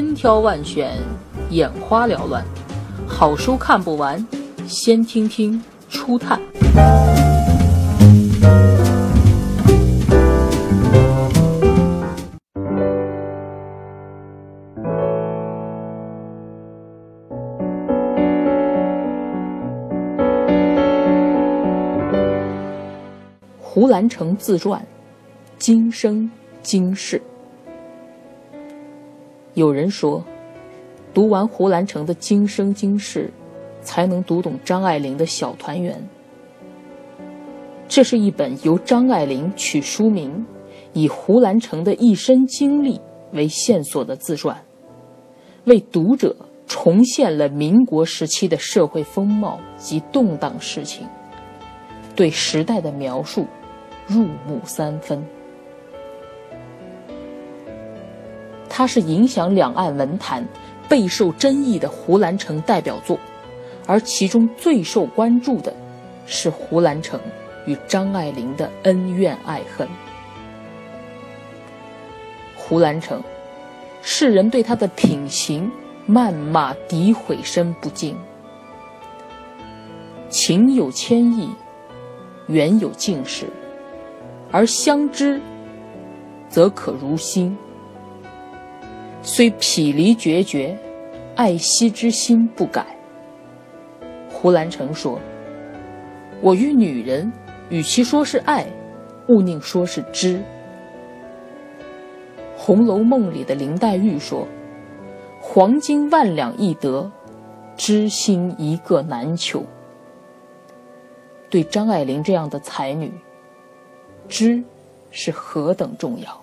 千挑万选，眼花缭乱，好书看不完，先听听初探。胡兰成自传，今生今世。有人说，读完胡兰成的《今生今世》，才能读懂张爱玲的《小团圆》。这是一本由张爱玲取书名，以胡兰成的一生经历为线索的自传，为读者重现了民国时期的社会风貌及动荡事情，对时代的描述入木三分。它是影响两岸文坛、备受争议的胡兰成代表作，而其中最受关注的是胡兰成与张爱玲的恩怨爱恨。胡兰成，世人对他的品行谩骂诋毁声不尽，情有千亿，缘有尽时，而相知，则可如心。虽匹离决绝，爱惜之心不改。胡兰成说：“我与女人，与其说是爱，勿宁说是知。”《红楼梦》里的林黛玉说：“黄金万两易得，知心一个难求。”对张爱玲这样的才女，知是何等重要。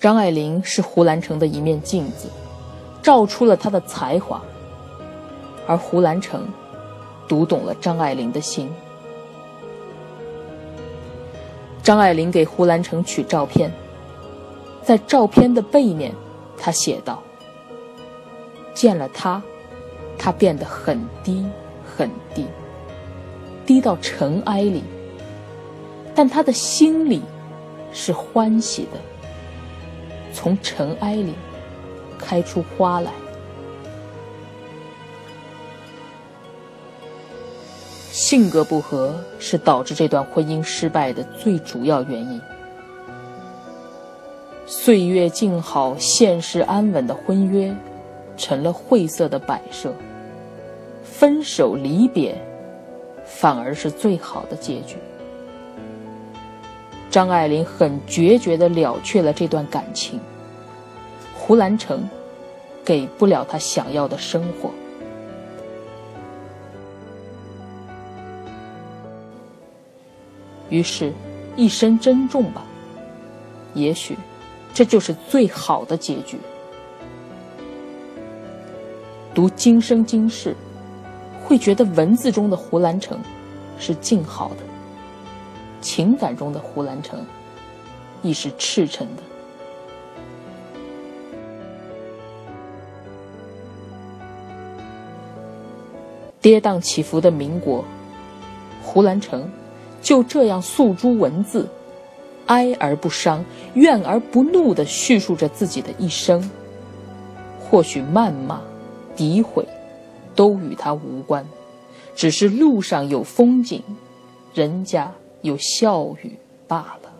张爱玲是胡兰成的一面镜子，照出了他的才华。而胡兰成读懂了张爱玲的心。张爱玲给胡兰成取照片，在照片的背面，他写道：“见了他，他变得很低很低，低到尘埃里，但他的心里是欢喜的。”从尘埃里开出花来。性格不合是导致这段婚姻失败的最主要原因。岁月静好、现实安稳的婚约，成了晦涩的摆设。分手离别，反而是最好的结局。张爱玲很决绝地了却了这段感情。胡兰成给不了他想要的生活，于是，一生珍重吧。也许，这就是最好的结局。读《今生今世》，会觉得文字中的胡兰成是静好的。情感中的胡兰成，亦是赤诚的。跌宕起伏的民国，胡兰成就这样诉诸文字，哀而不伤，怨而不怒地叙述着自己的一生。或许谩骂、诋毁，都与他无关，只是路上有风景，人家。有笑语罢了。